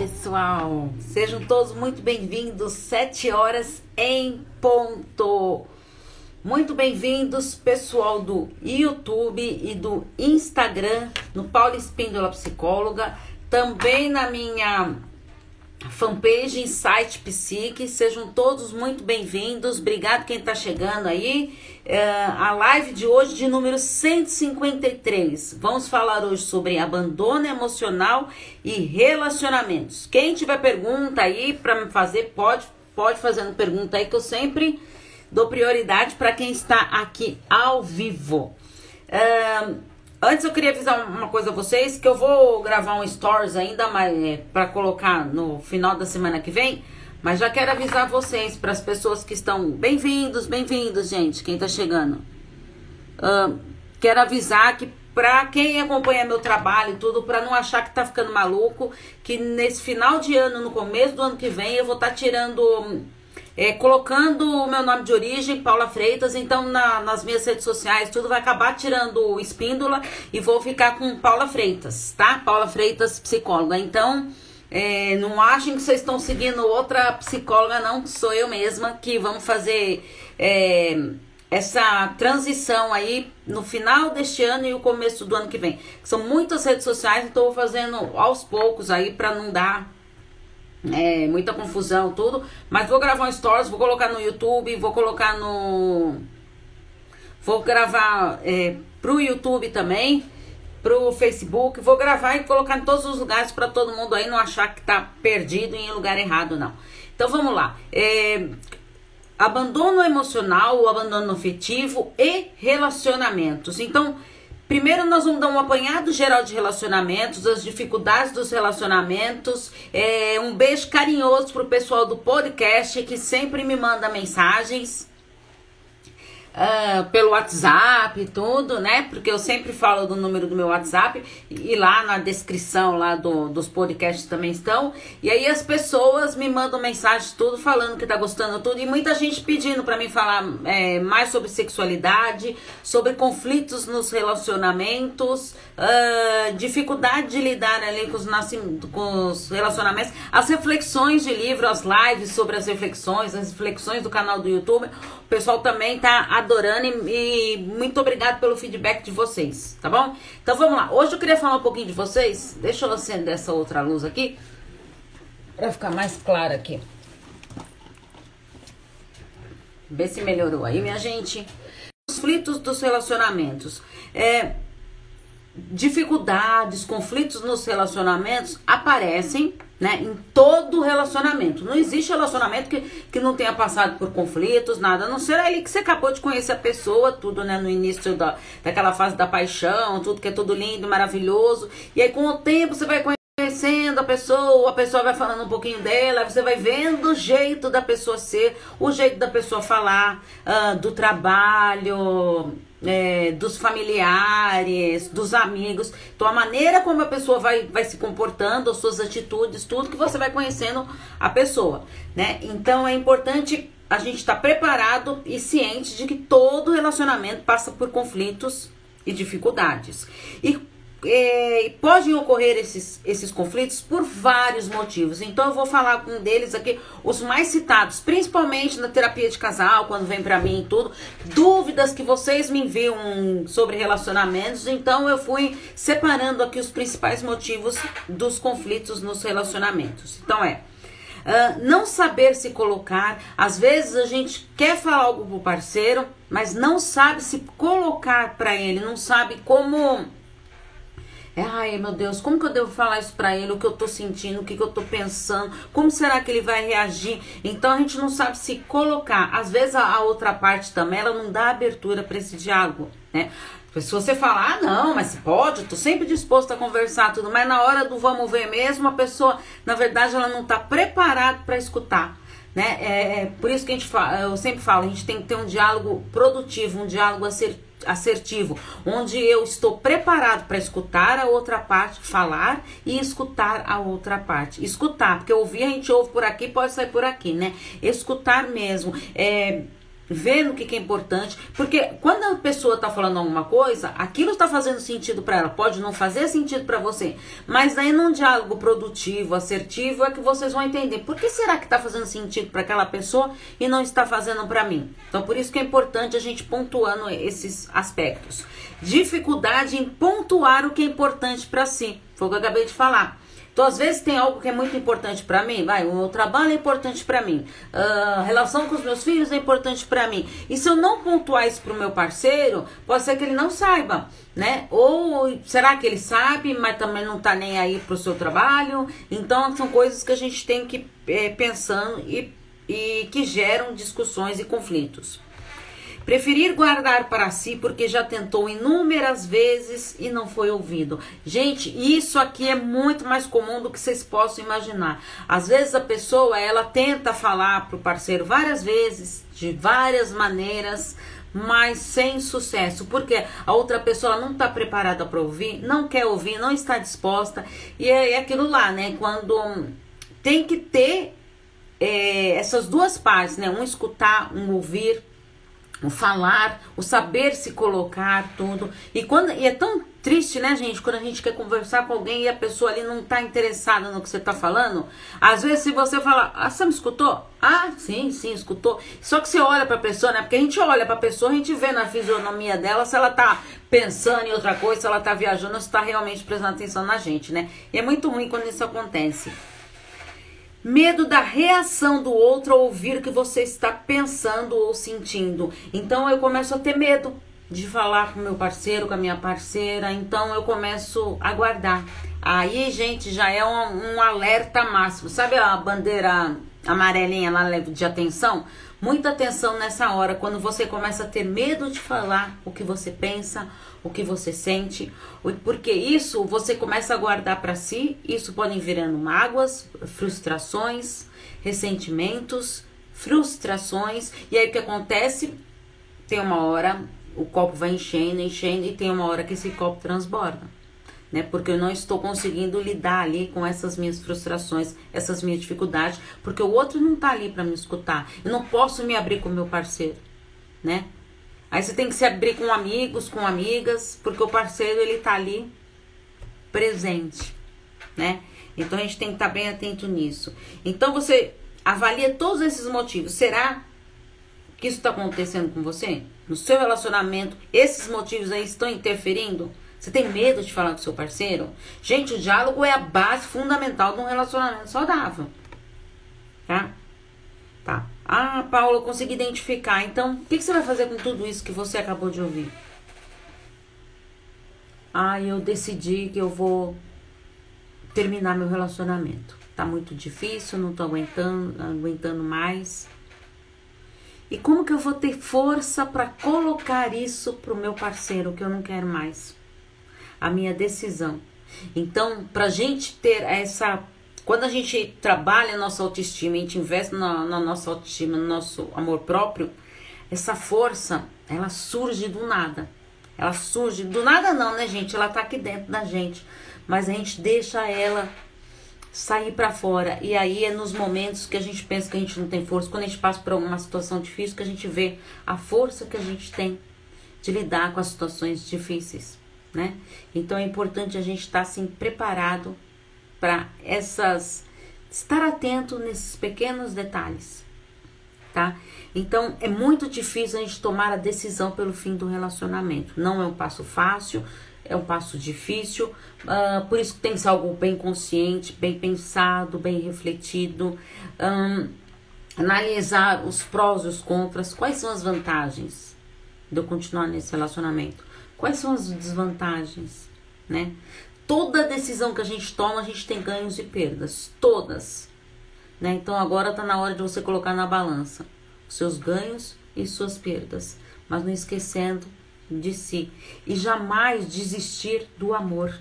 pessoal! Sejam todos muito bem-vindos, 7 horas em ponto. Muito bem-vindos, pessoal do YouTube e do Instagram, no Paulo Espíndola Psicóloga, também na minha fanpage Insight Psique. Sejam todos muito bem-vindos. Obrigado quem está chegando aí. Uh, a live de hoje de número 153. Vamos falar hoje sobre abandono emocional e relacionamentos. Quem tiver pergunta aí para me fazer, pode pode fazendo pergunta aí que eu sempre dou prioridade para quem está aqui ao vivo. Uh, Antes eu queria avisar uma coisa a vocês, que eu vou gravar um stories ainda é, para colocar no final da semana que vem, mas já quero avisar vocês para as pessoas que estão bem-vindos, bem-vindos, gente, quem tá chegando. Uh, quero avisar que para quem acompanha meu trabalho e tudo, para não achar que tá ficando maluco, que nesse final de ano, no começo do ano que vem, eu vou estar tá tirando é, colocando o meu nome de origem, Paula Freitas, então na, nas minhas redes sociais tudo vai acabar tirando o espíndola e vou ficar com Paula Freitas, tá? Paula Freitas, psicóloga. Então, é, não achem que vocês estão seguindo outra psicóloga, não, sou eu mesma que vamos fazer é, essa transição aí no final deste ano e o começo do ano que vem. São muitas redes sociais, então eu vou fazendo aos poucos aí para não dar é, muita confusão, tudo. Mas vou gravar um stories, vou colocar no YouTube, vou colocar no. Vou gravar é, pro YouTube também, pro Facebook. Vou gravar e colocar em todos os lugares para todo mundo aí não achar que tá perdido em lugar errado, não. Então vamos lá. É, abandono emocional, o abandono afetivo e relacionamentos. Então, Primeiro, nós vamos dar um apanhado geral de relacionamentos, as dificuldades dos relacionamentos. É, um beijo carinhoso pro pessoal do podcast que sempre me manda mensagens uh, pelo WhatsApp tudo, né? Porque eu sempre falo do número do meu WhatsApp e lá na descrição lá do, dos podcasts também estão. E aí as pessoas me mandam mensagens tudo falando que tá gostando tudo e muita gente pedindo para mim falar é, mais sobre sexualidade, sobre conflitos nos relacionamentos, uh, dificuldade de lidar ali com os, com os relacionamentos, as reflexões de livro, as lives sobre as reflexões, as reflexões do canal do YouTube. Pessoal também tá adorando e, e, muito obrigado pelo feedback de vocês, tá bom? Então vamos lá. Hoje eu queria falar um pouquinho de vocês. Deixa eu acender essa outra luz aqui para ficar mais claro aqui. Ver se melhorou aí, minha gente. Conflitos dos relacionamentos. É, dificuldades, conflitos nos relacionamentos aparecem né, em todo relacionamento. Não existe relacionamento que, que não tenha passado por conflitos, nada. A não ser ali que você acabou de conhecer a pessoa, tudo, né, no início da, daquela fase da paixão, tudo que é tudo lindo, maravilhoso. E aí com o tempo você vai conhecendo a pessoa, a pessoa vai falando um pouquinho dela, você vai vendo o jeito da pessoa ser, o jeito da pessoa falar, uh, do trabalho, é, dos familiares, dos amigos. Então, a maneira como a pessoa vai, vai se comportando, as suas atitudes, tudo que você vai conhecendo a pessoa, né? Então, é importante a gente estar tá preparado e ciente de que todo relacionamento passa por conflitos e dificuldades. E é, podem ocorrer esses, esses conflitos por vários motivos. Então eu vou falar um deles aqui, os mais citados, principalmente na terapia de casal, quando vem para mim e tudo, dúvidas que vocês me enviam sobre relacionamentos. Então eu fui separando aqui os principais motivos dos conflitos nos relacionamentos. Então é Uh, não saber se colocar. Às vezes a gente quer falar algo pro parceiro, mas não sabe se colocar para ele, não sabe como é, ai meu Deus, como que eu devo falar isso para ele? O que eu tô sentindo, o que, que eu tô pensando, como será que ele vai reagir? Então a gente não sabe se colocar. Às vezes a, a outra parte também ela não dá abertura para esse diálogo, né? Se você falar, ah, não, mas pode, tô sempre disposto a conversar tudo, mas na hora do vamos ver mesmo, a pessoa, na verdade, ela não tá preparada para escutar. Né? É, é, por isso que a gente fala, eu sempre falo, a gente tem que ter um diálogo produtivo, um diálogo assertivo assertivo, onde eu estou preparado para escutar a outra parte falar e escutar a outra parte. Escutar, porque ouvir a gente ouve por aqui, pode sair por aqui, né? Escutar mesmo. É, vendo o que, que é importante, porque quando a pessoa está falando alguma coisa, aquilo está fazendo sentido para ela, pode não fazer sentido para você, mas aí num diálogo produtivo, assertivo, é que vocês vão entender por que será que está fazendo sentido para aquela pessoa e não está fazendo para mim. Então, por isso que é importante a gente pontuando esses aspectos. Dificuldade em pontuar o que é importante para si, foi o que eu acabei de falar. Então, às vezes tem algo que é muito importante para mim, vai, o trabalho é importante para mim, a relação com os meus filhos é importante para mim. E se eu não pontuar isso pro meu parceiro, pode ser que ele não saiba, né? Ou será que ele sabe, mas também não tá nem aí pro seu trabalho? Então, são coisas que a gente tem que é, pensando e, e que geram discussões e conflitos. Preferir guardar para si porque já tentou inúmeras vezes e não foi ouvido. Gente, isso aqui é muito mais comum do que vocês possam imaginar. Às vezes a pessoa, ela tenta falar pro parceiro várias vezes, de várias maneiras, mas sem sucesso, porque a outra pessoa não está preparada para ouvir, não quer ouvir, não está disposta, e é, é aquilo lá, né? Quando tem que ter é, essas duas partes, né? Um escutar, um ouvir, o falar, o saber se colocar, tudo. E quando e é tão triste, né, gente, quando a gente quer conversar com alguém e a pessoa ali não tá interessada no que você tá falando. Às vezes se você falar: "Ah, você me escutou?" "Ah, sim, sim, escutou". Só que você olha para a pessoa, né? Porque a gente olha para a pessoa, a gente vê na fisionomia dela se ela tá pensando em outra coisa, se ela tá viajando, se tá realmente prestando atenção na gente, né? E é muito ruim quando isso acontece. Medo da reação do outro ao ouvir o que você está pensando ou sentindo. Então eu começo a ter medo de falar com meu parceiro, com a minha parceira. Então eu começo a guardar. Aí, gente, já é um, um alerta máximo. Sabe a bandeira amarelinha lá de atenção? Muita atenção nessa hora, quando você começa a ter medo de falar o que você pensa, o que você sente, porque isso você começa a guardar para si, isso podem virando mágoas, frustrações, ressentimentos, frustrações, e aí o que acontece? Tem uma hora o copo vai enchendo, enchendo, e tem uma hora que esse copo transborda né? Porque eu não estou conseguindo lidar ali com essas minhas frustrações, essas minhas dificuldades, porque o outro não tá ali para me escutar. Eu não posso me abrir com meu parceiro, né? Aí você tem que se abrir com amigos, com amigas, porque o parceiro ele tá ali presente, né? Então a gente tem que estar tá bem atento nisso. Então você avalia todos esses motivos. Será que isso está acontecendo com você? No seu relacionamento, esses motivos aí estão interferindo? Você tem medo de falar com seu parceiro? Gente, o diálogo é a base fundamental de um relacionamento saudável. Tá? Tá. Ah, Paula, eu consegui identificar. Então, o que, que você vai fazer com tudo isso que você acabou de ouvir? Ah, eu decidi que eu vou terminar meu relacionamento. Tá muito difícil, não tô aguentando, aguentando mais. E como que eu vou ter força para colocar isso pro meu parceiro que eu não quero mais? A minha decisão. Então, para a gente ter essa. Quando a gente trabalha a nossa autoestima, a gente investe na, na nossa autoestima, no nosso amor próprio, essa força, ela surge do nada. Ela surge do nada, não, né, gente? Ela tá aqui dentro da gente. Mas a gente deixa ela sair para fora. E aí é nos momentos que a gente pensa que a gente não tem força, quando a gente passa por uma situação difícil, que a gente vê a força que a gente tem de lidar com as situações difíceis né? Então é importante a gente estar assim preparado para essas estar atento nesses pequenos detalhes, tá? Então é muito difícil a gente tomar a decisão pelo fim do relacionamento. Não é um passo fácil, é um passo difícil, uh, por isso tem que ser algo bem consciente, bem pensado, bem refletido. Um, analisar os prós e os contras, quais são as vantagens de eu continuar nesse relacionamento Quais são as desvantagens, né? Toda decisão que a gente toma, a gente tem ganhos e perdas, todas. Né? Então agora tá na hora de você colocar na balança seus ganhos e suas perdas, mas não esquecendo de si e jamais desistir do amor,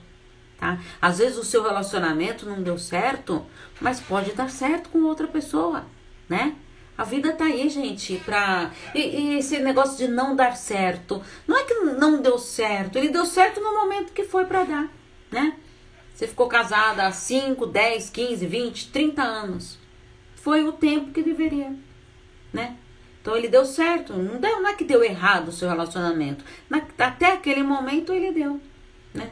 tá? Às vezes o seu relacionamento não deu certo, mas pode dar certo com outra pessoa, né? A vida tá aí, gente, pra. E, e, esse negócio de não dar certo. Não é que não deu certo, ele deu certo no momento que foi para dar, né? Você ficou casada há 5, 10, 15, 20, 30 anos. Foi o tempo que deveria, né? Então ele deu certo. Não, deu, não é que deu errado o seu relacionamento. Na, até aquele momento ele deu. Né?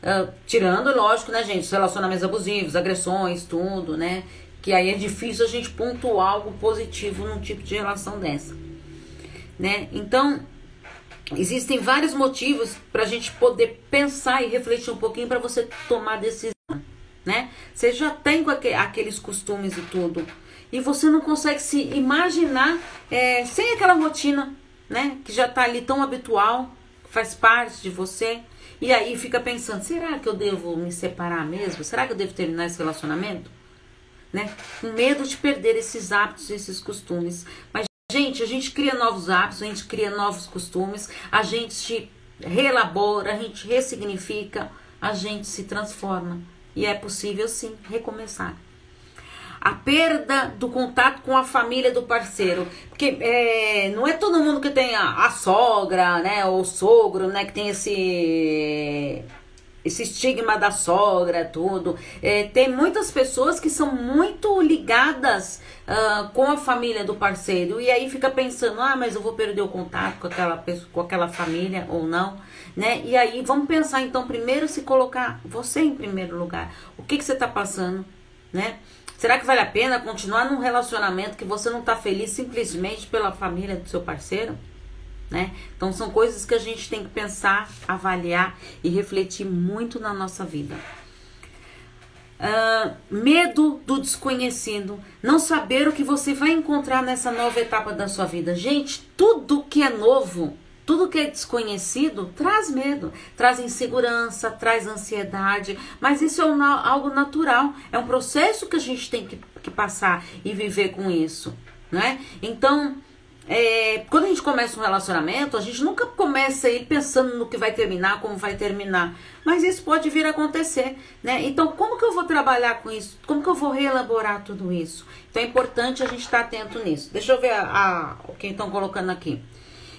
Uh, tirando, lógico, né, gente, os relacionamentos abusivos, agressões, tudo, né? Que aí é difícil a gente pontuar algo positivo num tipo de relação dessa. Né? Então, existem vários motivos para a gente poder pensar e refletir um pouquinho para você tomar decisão, né? Você já tem aqueles costumes e tudo e você não consegue se imaginar é, sem aquela rotina, né? Que já está ali tão habitual, faz parte de você. E aí fica pensando, será que eu devo me separar mesmo? Será que eu devo terminar esse relacionamento? Né? Com medo de perder esses hábitos, esses costumes. Mas, gente, a gente cria novos hábitos, a gente cria novos costumes, a gente reelabora, a gente ressignifica, a gente se transforma. E é possível sim recomeçar a perda do contato com a família do parceiro. Porque é, não é todo mundo que tem a, a sogra, né? Ou sogro, né? Que tem esse esse estigma da sogra, tudo. É, tem muitas pessoas que são muito ligadas uh, com a família do parceiro e aí fica pensando, ah, mas eu vou perder o contato com aquela pessoa, com aquela família ou não, né? E aí vamos pensar então primeiro se colocar você em primeiro lugar. O que que você está passando, né? Será que vale a pena continuar num relacionamento que você não está feliz simplesmente pela família do seu parceiro? Né? Então são coisas que a gente tem que pensar, avaliar e refletir muito na nossa vida. Uh, medo do desconhecido, não saber o que você vai encontrar nessa nova etapa da sua vida. Gente, tudo que é novo tudo que é desconhecido traz medo, traz insegurança, traz ansiedade, mas isso é um, algo natural, é um processo que a gente tem que, que passar e viver com isso, né? Então, é, quando a gente começa um relacionamento, a gente nunca começa ele pensando no que vai terminar, como vai terminar, mas isso pode vir a acontecer, né? Então, como que eu vou trabalhar com isso? Como que eu vou reelaborar tudo isso? Então, é importante a gente estar atento nisso. Deixa eu ver a, a, o que estão colocando aqui.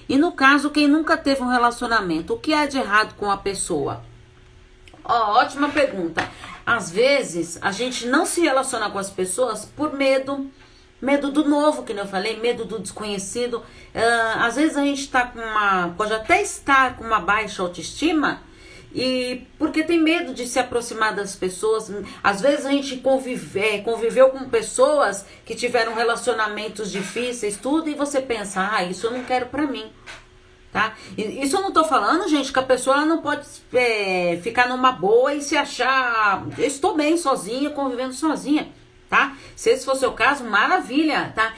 E no caso, quem nunca teve um relacionamento, o que há de errado com a pessoa? Ó, ótima pergunta. Às vezes, a gente não se relaciona com as pessoas por medo, medo do novo, que eu falei, medo do desconhecido. Uh, às vezes a gente tá com uma. pode até estar com uma baixa autoestima e porque tem medo de se aproximar das pessoas. Às vezes a gente convive, é, conviveu com pessoas que tiveram relacionamentos difíceis, tudo, e você pensa, ah, isso eu não quero pra mim. Tá? Isso eu não tô falando, gente, que a pessoa não pode é, ficar numa boa e se achar. Eu estou bem sozinha, convivendo sozinha tá? Se esse for o caso, maravilha, tá?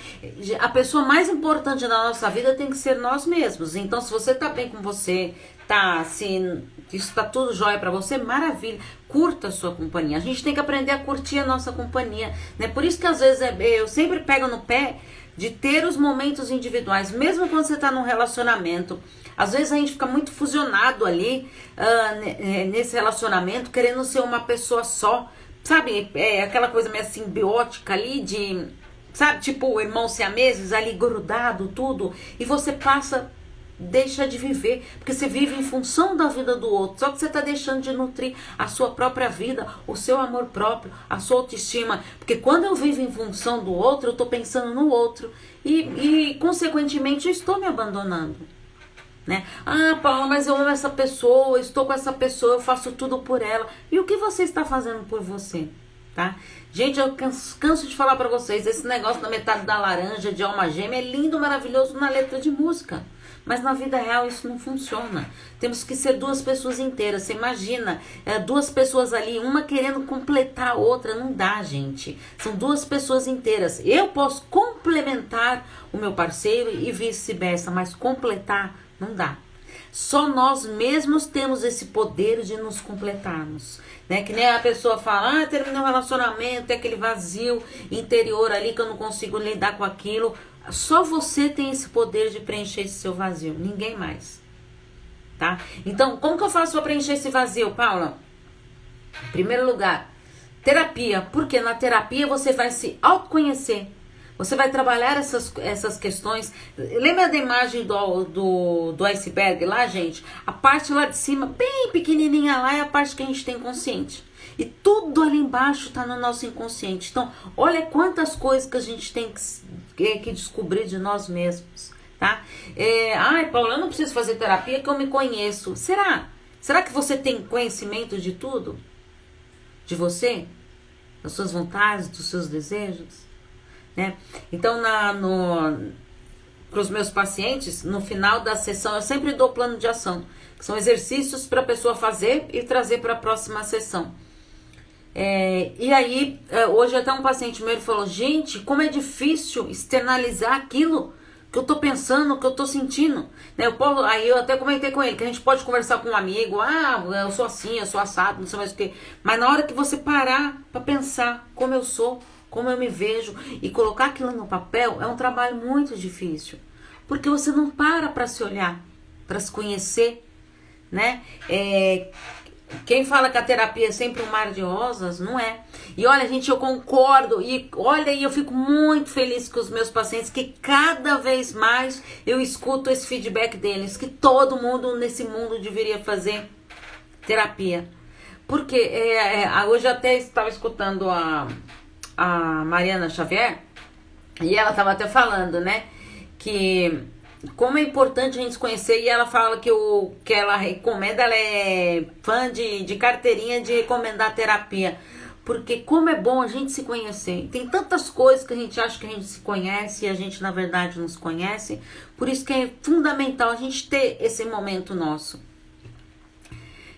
A pessoa mais importante da nossa vida tem que ser nós mesmos. Então, se você tá bem com você, tá assim, isso tá tudo jóia para você, maravilha. Curta a sua companhia. A gente tem que aprender a curtir a nossa companhia, né? Por isso que às vezes é, eu sempre pego no pé de ter os momentos individuais, mesmo quando você está num relacionamento. Às vezes a gente fica muito fusionado ali uh, nesse relacionamento, querendo ser uma pessoa só. Sabe, é aquela coisa meio simbiótica ali de. Sabe, tipo, irmãos siameses ali grudado, tudo. E você passa deixa de viver, porque você vive em função da vida do outro, só que você está deixando de nutrir a sua própria vida, o seu amor próprio, a sua autoestima, porque quando eu vivo em função do outro, eu estou pensando no outro e, e, consequentemente, eu estou me abandonando. Né? Ah, Paula, mas eu amo essa pessoa, estou com essa pessoa, eu faço tudo por ela. E o que você está fazendo por você? Tá? Gente, eu canso, de falar para vocês, esse negócio da metade da laranja de alma gêmea é lindo, maravilhoso na letra de música. Mas na vida real isso não funciona. Temos que ser duas pessoas inteiras. Você imagina, é, duas pessoas ali, uma querendo completar a outra. Não dá, gente. São duas pessoas inteiras. Eu posso complementar o meu parceiro e vice-versa, mas completar não dá. Só nós mesmos temos esse poder de nos completarmos. Né? Que nem a pessoa fala, ah, terminei um relacionamento, tem aquele vazio interior ali que eu não consigo lidar com aquilo. Só você tem esse poder de preencher esse seu vazio, ninguém mais. Tá? Então, como que eu faço para preencher esse vazio, Paula? Em primeiro lugar, terapia, porque na terapia você vai se autoconhecer. Você vai trabalhar essas, essas questões. Lembra da imagem do, do, do iceberg lá, gente? A parte lá de cima, bem pequenininha lá, é a parte que a gente tem consciente. E tudo ali embaixo está no nosso inconsciente. Então, olha quantas coisas que a gente tem que que, descobrir de nós mesmos, tá? É, Ai, Paula, eu não preciso fazer terapia que eu me conheço. Será? Será que você tem conhecimento de tudo? De você? Das suas vontades, dos seus desejos? Né? Então, na, no, para os meus pacientes, no final da sessão, eu sempre dou plano de ação, que são exercícios para a pessoa fazer e trazer para a próxima sessão. É, e aí, é, hoje até um paciente meu falou: Gente, como é difícil externalizar aquilo que eu tô pensando, que eu tô sentindo. Né? Eu posso, aí eu até comentei com ele que a gente pode conversar com um amigo: Ah, eu sou assim, eu sou assado, não sei mais o que. Mas na hora que você parar para pensar como eu sou, como eu me vejo e colocar aquilo no papel, é um trabalho muito difícil. Porque você não para para se olhar, para se conhecer, né? É, quem fala que a terapia é sempre um mar de rosas, não é. E olha, gente, eu concordo. E olha, eu fico muito feliz com os meus pacientes, que cada vez mais eu escuto esse feedback deles, que todo mundo nesse mundo deveria fazer terapia. Porque é, é, hoje eu até estava escutando a, a Mariana Xavier, e ela estava até falando, né? Que como é importante a gente se conhecer e ela fala que o que ela recomenda, ela é fã de, de carteirinha de recomendar terapia. Porque como é bom a gente se conhecer. Tem tantas coisas que a gente acha que a gente se conhece e a gente na verdade não se conhece. Por isso que é fundamental a gente ter esse momento nosso.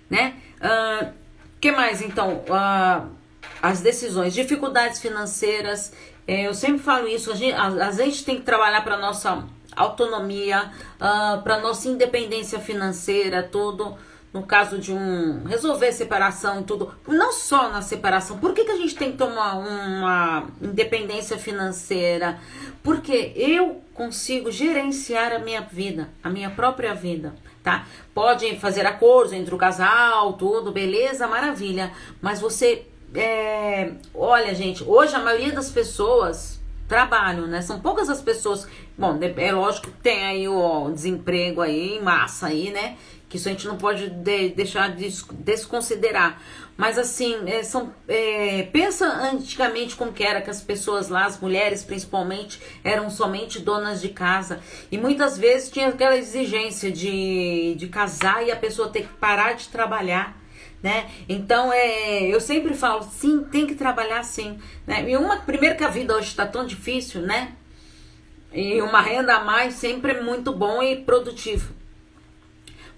Né? Uh, que mais então? Uh, as decisões, dificuldades financeiras. Eh, eu sempre falo isso, a gente, a, a gente tem que trabalhar para nossa autonomia, uh, ah, para nossa independência financeira, tudo. No caso de um resolver separação e tudo, não só na separação. Por que, que a gente tem que tomar uma independência financeira? Porque eu consigo gerenciar a minha vida, a minha própria vida, tá? Pode fazer acordos entre o casal, tudo, beleza, maravilha. Mas você, é... olha, gente, hoje a maioria das pessoas trabalho, né? São poucas as pessoas. Bom, é lógico que tem aí o desemprego aí em massa aí, né? Que isso a gente não pode de, deixar de desconsiderar. Mas assim, é, são, é, pensa antigamente como que era que as pessoas lá, as mulheres principalmente, eram somente donas de casa. E muitas vezes tinha aquela exigência de, de casar e a pessoa ter que parar de trabalhar né? Então é, eu sempre falo, sim, tem que trabalhar sim, né? E uma primeiro que a vida hoje está tão difícil, né? E uma renda a mais sempre é muito bom e produtivo.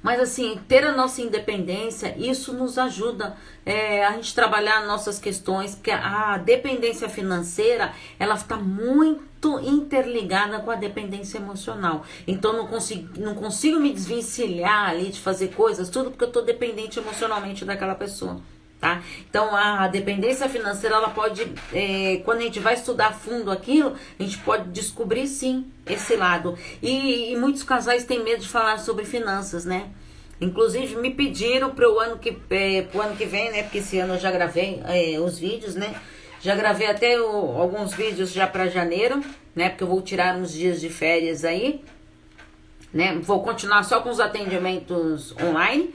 Mas assim, ter a nossa independência, isso nos ajuda é, a gente trabalhar nossas questões, porque a dependência financeira, ela está muito interligada com a dependência emocional. Então não consigo, não consigo me desvencilhar ali de fazer coisas, tudo porque eu estou dependente emocionalmente daquela pessoa. Tá? Então a dependência financeira ela pode, é, quando a gente vai estudar fundo aquilo, a gente pode descobrir sim esse lado. E, e muitos casais têm medo de falar sobre finanças, né? Inclusive me pediram para o ano que é, pro ano que vem, né? Porque esse ano eu já gravei é, os vídeos, né? Já gravei até o, alguns vídeos já para janeiro, né? Porque eu vou tirar uns dias de férias aí, né? Vou continuar só com os atendimentos online.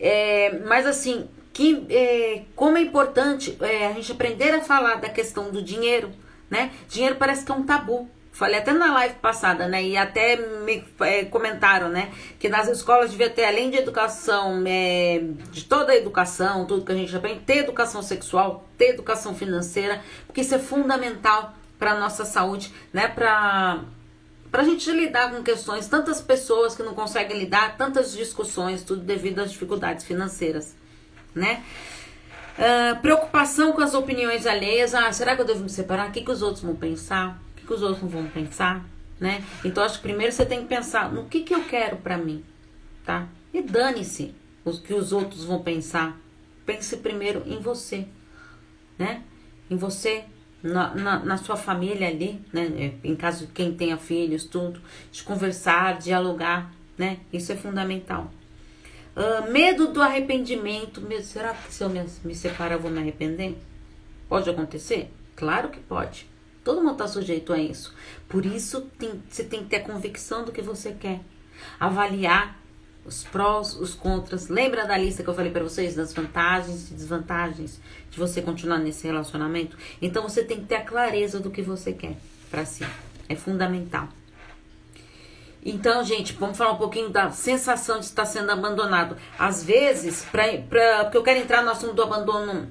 É, mas assim, que é, como é importante é, a gente aprender a falar da questão do dinheiro, né? Dinheiro parece que é um tabu. Falei até na live passada, né? E até me é, comentaram, né? Que nas escolas devia ter, além de educação, é, de toda a educação, tudo que a gente aprende, ter educação sexual, ter educação financeira, porque isso é fundamental para nossa saúde, né? Para para a gente lidar com questões, tantas pessoas que não conseguem lidar, tantas discussões, tudo devido às dificuldades financeiras, né? Uh, preocupação com as opiniões alheias. Ah, será que eu devo me separar? O que, que os outros vão pensar? O que os outros vão pensar, né? Então acho que primeiro você tem que pensar no que que eu quero para mim, tá? E dane-se o que os outros vão pensar. Pense primeiro em você, né? Em você, na, na, na, sua família ali, né? Em caso de quem tenha filhos, tudo. De conversar, dialogar, né? Isso é fundamental. Uh, medo do arrependimento. Medo, será que se eu me, me separar eu vou me arrepender? Pode acontecer? Claro que pode. Todo mundo está sujeito a isso. Por isso, tem, você tem que ter a convicção do que você quer. Avaliar os prós, os contras. Lembra da lista que eu falei para vocês das vantagens e desvantagens de você continuar nesse relacionamento? Então você tem que ter a clareza do que você quer para si. É fundamental. Então, gente, vamos falar um pouquinho da sensação de estar sendo abandonado. Às vezes, pra, pra, porque eu quero entrar no assunto do abandono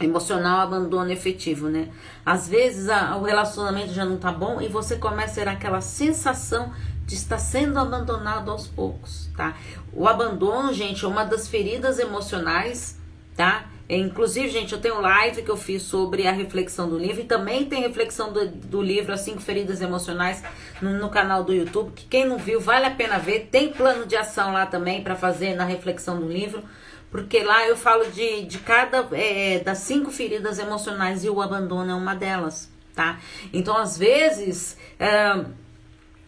emocional, abandono efetivo, né? Às vezes a, o relacionamento já não tá bom e você começa a ter aquela sensação de estar sendo abandonado aos poucos, tá? O abandono, gente, é uma das feridas emocionais, tá? É, inclusive, gente, eu tenho live que eu fiz sobre a reflexão do livro e também tem reflexão do, do livro, assim, feridas emocionais, no, no, canal do YouTube, que quem não viu, vale a pena ver. Tem plano de ação lá também para fazer na reflexão do livro, porque lá eu falo de, de cada, é, das cinco feridas emocionais e o abandono é uma delas, tá? Então, às vezes, é,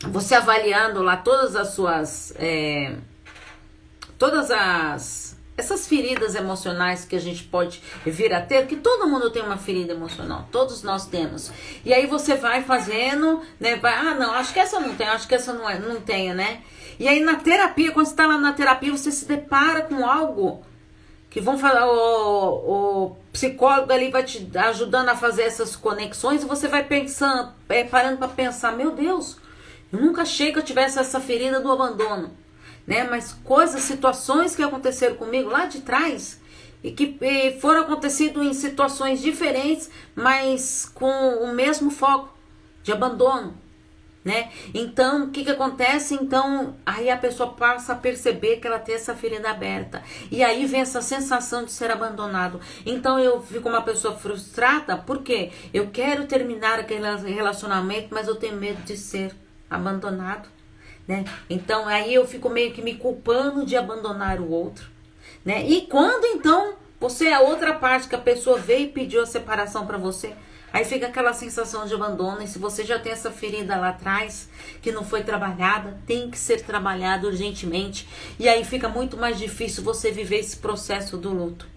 você avaliando lá todas as suas, é, todas as essas feridas emocionais que a gente pode vir a ter, que todo mundo tem uma ferida emocional, todos nós temos. E aí você vai fazendo, né? Vai, ah, não, acho que essa não tem, acho que essa não, é, não tenho, né? E aí na terapia, quando você está lá na terapia, você se depara com algo que vão falar, o, o psicólogo ali vai te ajudando a fazer essas conexões e você vai pensando, é, parando para pensar, meu Deus, eu nunca achei que eu tivesse essa ferida do abandono né? Mas coisas, situações que aconteceram comigo lá de trás e que e foram acontecido em situações diferentes, mas com o mesmo foco de abandono, né? Então, o que que acontece? Então, aí a pessoa passa a perceber que ela tem essa ferida aberta. E aí vem essa sensação de ser abandonado. Então, eu fico uma pessoa frustrada, porque eu quero terminar aquele relacionamento, mas eu tenho medo de ser abandonado né? Então aí eu fico meio que me culpando de abandonar o outro, né? E quando então você é a outra parte que a pessoa veio e pediu a separação para você, aí fica aquela sensação de abandono. E se você já tem essa ferida lá atrás que não foi trabalhada, tem que ser trabalhada urgentemente. E aí fica muito mais difícil você viver esse processo do luto,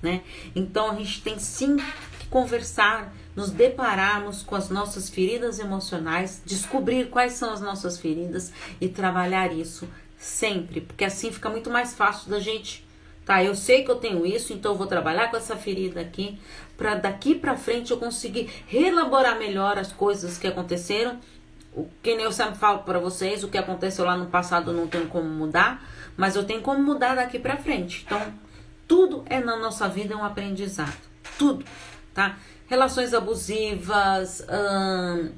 né? Então a gente tem sim que conversar nos depararmos com as nossas feridas emocionais, descobrir quais são as nossas feridas e trabalhar isso sempre, porque assim fica muito mais fácil da gente, tá? Eu sei que eu tenho isso, então eu vou trabalhar com essa ferida aqui para daqui para frente eu conseguir reelaborar melhor as coisas que aconteceram. O que eu sempre falo para vocês, o que aconteceu lá no passado não tem como mudar, mas eu tenho como mudar daqui para frente. Então, tudo é na nossa vida é um aprendizado. Tudo, tá? Relações abusivas, hum,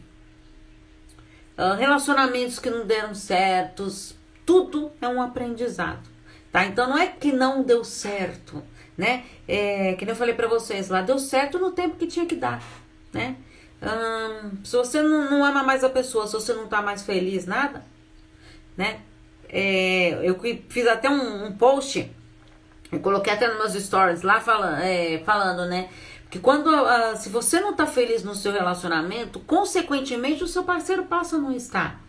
relacionamentos que não deram certos, tudo é um aprendizado, tá? Então não é que não deu certo, né? É, que nem eu falei para vocês lá, deu certo no tempo que tinha que dar, né? Hum, se você não, não, ama mais a pessoa, se você não tá mais feliz, nada, né? É, eu fiz até um, um, post, eu coloquei até nos meus stories lá é, falando né? Que quando uh, se você não está feliz no seu relacionamento, consequentemente o seu parceiro passa a não estar.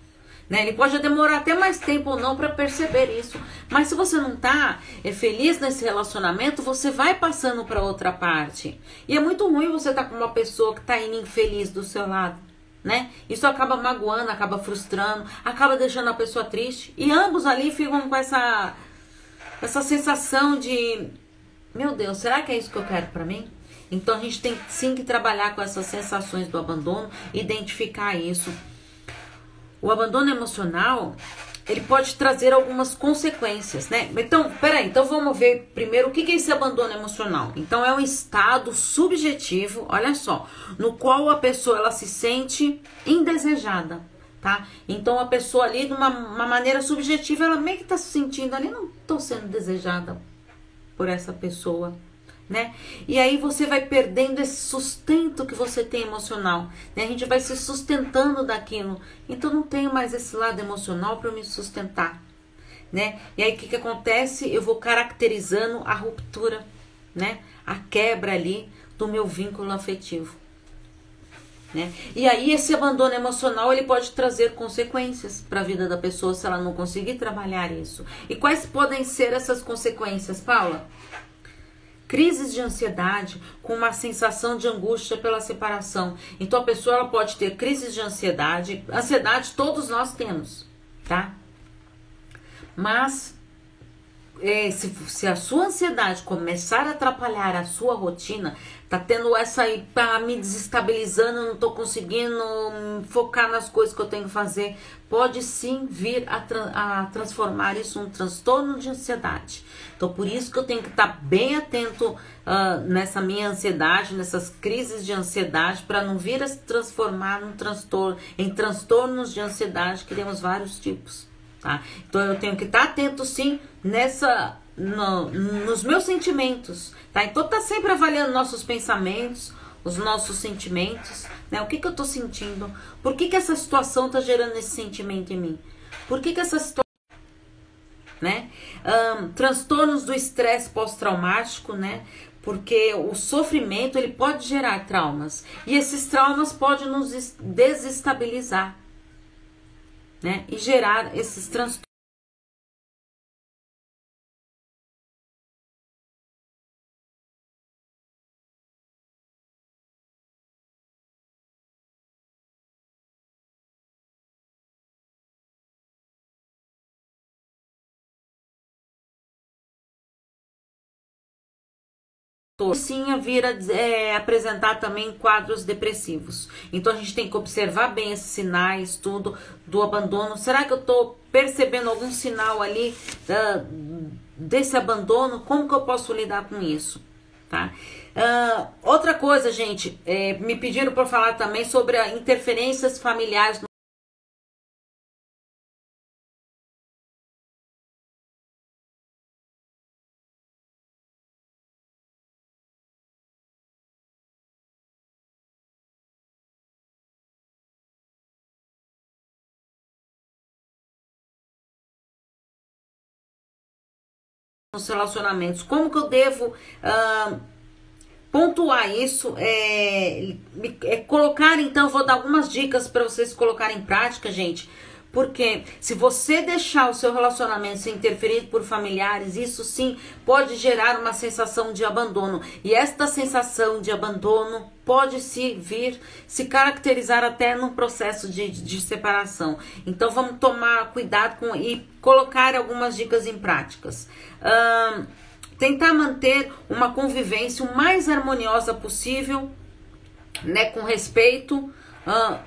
Né? Ele pode demorar até mais tempo ou não para perceber isso. Mas se você não está é, feliz nesse relacionamento, você vai passando para outra parte. E é muito ruim você estar tá com uma pessoa que está indo infeliz do seu lado. Né? Isso acaba magoando, acaba frustrando, acaba deixando a pessoa triste. E ambos ali ficam com essa, essa sensação de: meu Deus, será que é isso que eu quero para mim? Então a gente tem sim que trabalhar com essas sensações do abandono, identificar isso. O abandono emocional, ele pode trazer algumas consequências, né? Então, peraí, então vamos ver primeiro o que é esse abandono emocional. Então, é um estado subjetivo, olha só, no qual a pessoa ela se sente indesejada, tá? Então, a pessoa ali, de uma, maneira subjetiva, ela meio que tá se sentindo ali, não tô sendo desejada por essa pessoa né? E aí você vai perdendo esse sustento que você tem emocional, né? A gente vai se sustentando daquilo. Então não tenho mais esse lado emocional para me sustentar, né? E aí o que que acontece? Eu vou caracterizando a ruptura, né? A quebra ali do meu vínculo afetivo. Né? E aí esse abandono emocional ele pode trazer consequências para a vida da pessoa se ela não conseguir trabalhar isso. E quais podem ser essas consequências, Paula? Crises de ansiedade com uma sensação de angústia pela separação. Então a pessoa ela pode ter crises de ansiedade, ansiedade todos nós temos, tá? Mas é, se, se a sua ansiedade começar a atrapalhar a sua rotina, tá tendo essa aí tá me desestabilizando, não tô conseguindo focar nas coisas que eu tenho que fazer, pode sim vir a, tra a transformar isso num transtorno de ansiedade. Então, por isso que eu tenho que estar tá bem atento uh, nessa minha ansiedade, nessas crises de ansiedade, para não vir a se transformar num transtorno, em transtornos de ansiedade, que temos vários tipos. Tá? Então eu tenho que estar atento sim nessa no, nos meus sentimentos, tá? Então tá sempre avaliando nossos pensamentos, os nossos sentimentos, né? O que que eu tô sentindo? Por que que essa situação tá gerando esse sentimento em mim? Por que que essa situação né? Um, transtornos do estresse pós-traumático, né? Porque o sofrimento ele pode gerar traumas e esses traumas podem nos desestabilizar, né? E gerar esses transtornos. Sim vir a é, apresentar também quadros depressivos. Então a gente tem que observar bem esses sinais, tudo do abandono. Será que eu estou percebendo algum sinal ali uh, desse abandono? Como que eu posso lidar com isso? Tá? Uh, outra coisa, gente, é, me pediram para falar também sobre interferências familiares nos relacionamentos. Como que eu devo uh, pontuar isso? É, é, colocar, então, vou dar algumas dicas para vocês colocarem em prática, gente. Porque se você deixar o seu relacionamento ser interferido por familiares, isso sim pode gerar uma sensação de abandono. E esta sensação de abandono pode se vir, se caracterizar até no processo de, de separação. Então vamos tomar cuidado com e colocar algumas dicas em práticas. Tentar manter uma convivência o mais harmoniosa possível, né, com respeito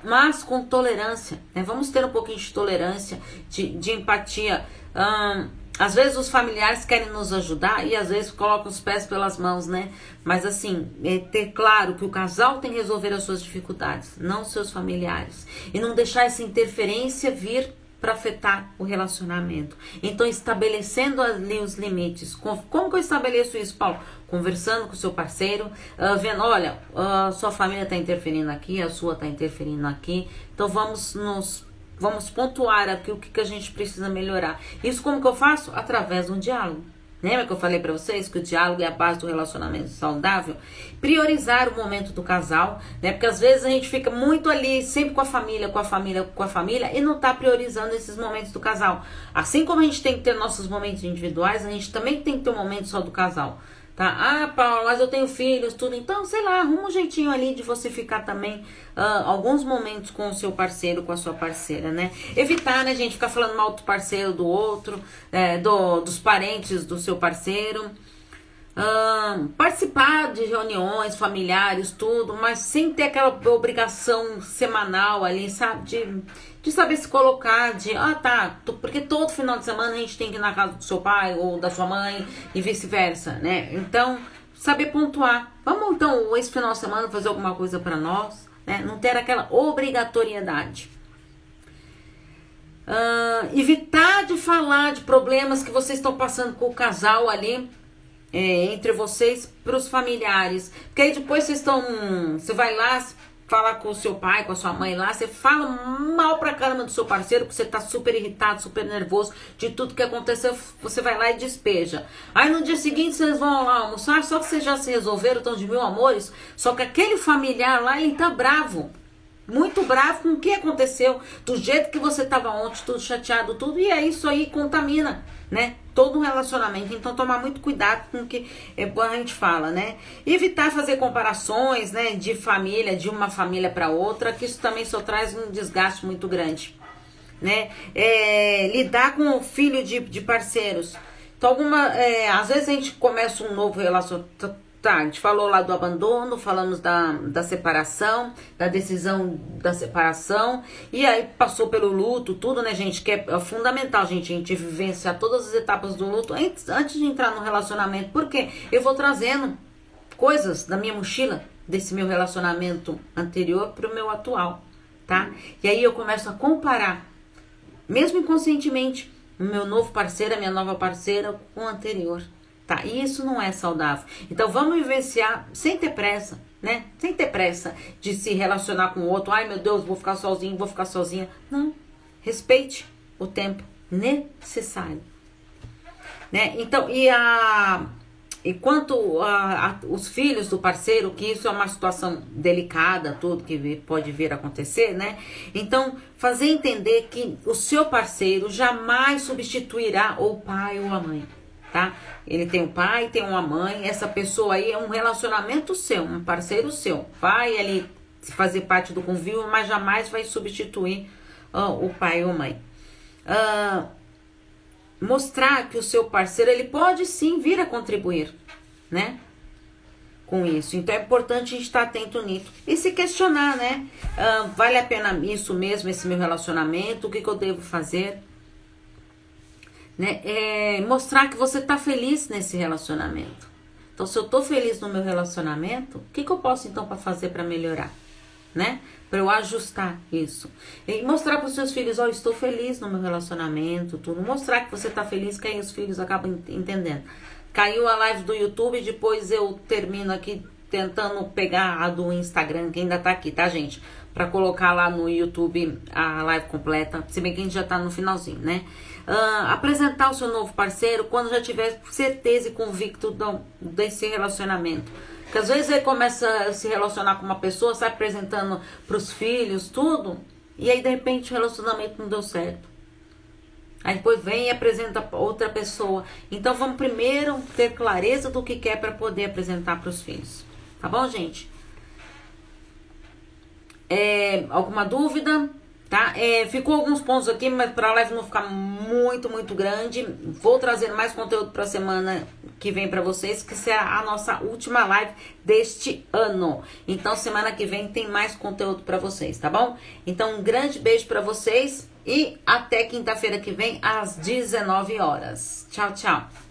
mas com tolerância, né? Vamos ter um pouquinho de tolerância, de, de empatia. Às vezes os familiares querem nos ajudar e às vezes colocam os pés pelas mãos, né? Mas assim, é ter claro que o casal tem que resolver as suas dificuldades, não seus familiares. E não deixar essa interferência vir para afetar o relacionamento. Então, estabelecendo ali os limites. Como que eu estabeleço isso, Paulo? Conversando com o seu parceiro, uh, vendo, olha, uh, sua família está interferindo aqui, a sua está interferindo aqui. Então, vamos nos vamos pontuar aqui o que, que a gente precisa melhorar. Isso como que eu faço? Através de um diálogo. Lembra que eu falei para vocês que o diálogo é a base do relacionamento saudável? Priorizar o momento do casal, né? Porque às vezes a gente fica muito ali, sempre com a família, com a família, com a família, e não tá priorizando esses momentos do casal. Assim como a gente tem que ter nossos momentos individuais, a gente também tem que ter um momento só do casal. Tá? Ah, Paulo, mas eu tenho filhos, tudo. Então, sei lá, arruma um jeitinho ali de você ficar também uh, alguns momentos com o seu parceiro, com a sua parceira, né? Evitar, né, gente, ficar falando mal do parceiro do outro, é, do, dos parentes do seu parceiro. Participar de reuniões familiares, tudo, mas sem ter aquela obrigação semanal ali, sabe? De de saber se colocar, de, ah tá, porque todo final de semana a gente tem que ir na casa do seu pai ou da sua mãe e vice-versa, né? Então, saber pontuar. Vamos então, esse final de semana, fazer alguma coisa para nós, né? Não ter aquela obrigatoriedade. Evitar de falar de problemas que vocês estão passando com o casal ali, é, entre vocês, para os familiares. Porque aí depois vocês estão. Você vai lá, falar com o seu pai, com a sua mãe lá, você fala mal pra caramba do seu parceiro, porque você tá super irritado, super nervoso de tudo que aconteceu, você vai lá e despeja. Aí no dia seguinte vocês vão lá almoçar, só que vocês já se resolveram, estão de mil amores, só que aquele familiar lá, ele tá bravo. Muito bravo com o que aconteceu, do jeito que você tava ontem, tudo chateado, tudo, e é isso aí contamina né? Todo um relacionamento. Então, tomar muito cuidado com o que é, a gente fala, né? Evitar fazer comparações, né? De família, de uma família para outra, que isso também só traz um desgaste muito grande, né? É, lidar com o filho de, de parceiros. Então, alguma, é, às vezes a gente começa um novo relacionamento. Tá, a gente falou lá do abandono, falamos da, da separação, da decisão da separação, e aí passou pelo luto, tudo, né, gente? Que é, é fundamental, gente, a gente vivenciar todas as etapas do luto antes, antes de entrar no relacionamento, porque eu vou trazendo coisas da minha mochila desse meu relacionamento anterior para o meu atual, tá? E aí eu começo a comparar, mesmo inconscientemente, o meu novo parceiro, a minha nova parceira com o anterior. Tá? E isso não é saudável. Então vamos vivenciar sem ter pressa, né? Sem ter pressa de se relacionar com o outro. Ai meu Deus, vou ficar sozinho, vou ficar sozinha. Não. Respeite o tempo necessário. Né? Então, e a enquanto a, a, os filhos do parceiro, que isso é uma situação delicada, tudo que pode vir a acontecer, né? Então, fazer entender que o seu parceiro jamais substituirá o pai ou a mãe tá? Ele tem um pai, tem uma mãe, essa pessoa aí é um relacionamento seu, um parceiro seu. Vai ali fazer parte do convívio, mas jamais vai substituir uh, o pai ou mãe. Uh, mostrar que o seu parceiro ele pode sim vir a contribuir, né? Com isso. Então é importante a gente estar atento nisso. E se questionar, né? Uh, vale a pena isso mesmo, esse meu relacionamento? O que, que eu devo fazer? Né? É mostrar que você tá feliz nesse relacionamento. Então, se eu tô feliz no meu relacionamento, o que, que eu posso então para fazer para melhorar, né? Para eu ajustar isso e mostrar para os seus filhos, ó, oh, estou feliz no meu relacionamento, tudo. Mostrar que você tá feliz, que aí os filhos acabam entendendo. Caiu a live do YouTube, depois eu termino aqui tentando pegar a do Instagram, que ainda tá aqui, tá, gente? Para colocar lá no YouTube a live completa, se bem que a gente já tá no finalzinho, né? Uh, apresentar o seu novo parceiro quando já tiver certeza e convicto do, desse relacionamento. Porque às vezes ele começa a se relacionar com uma pessoa, sai apresentando para os filhos, tudo, e aí de repente o relacionamento não deu certo. Aí depois vem e apresenta outra pessoa. Então vamos primeiro ter clareza do que quer para poder apresentar para os filhos. Tá bom, gente? É, alguma dúvida? Tá? É, ficou alguns pontos aqui, mas para a live não ficar muito, muito grande, vou trazer mais conteúdo para a semana que vem para vocês, que será a nossa última live deste ano. Então, semana que vem tem mais conteúdo para vocês, tá bom? Então, um grande beijo para vocês e até quinta-feira que vem às 19 horas. Tchau, tchau.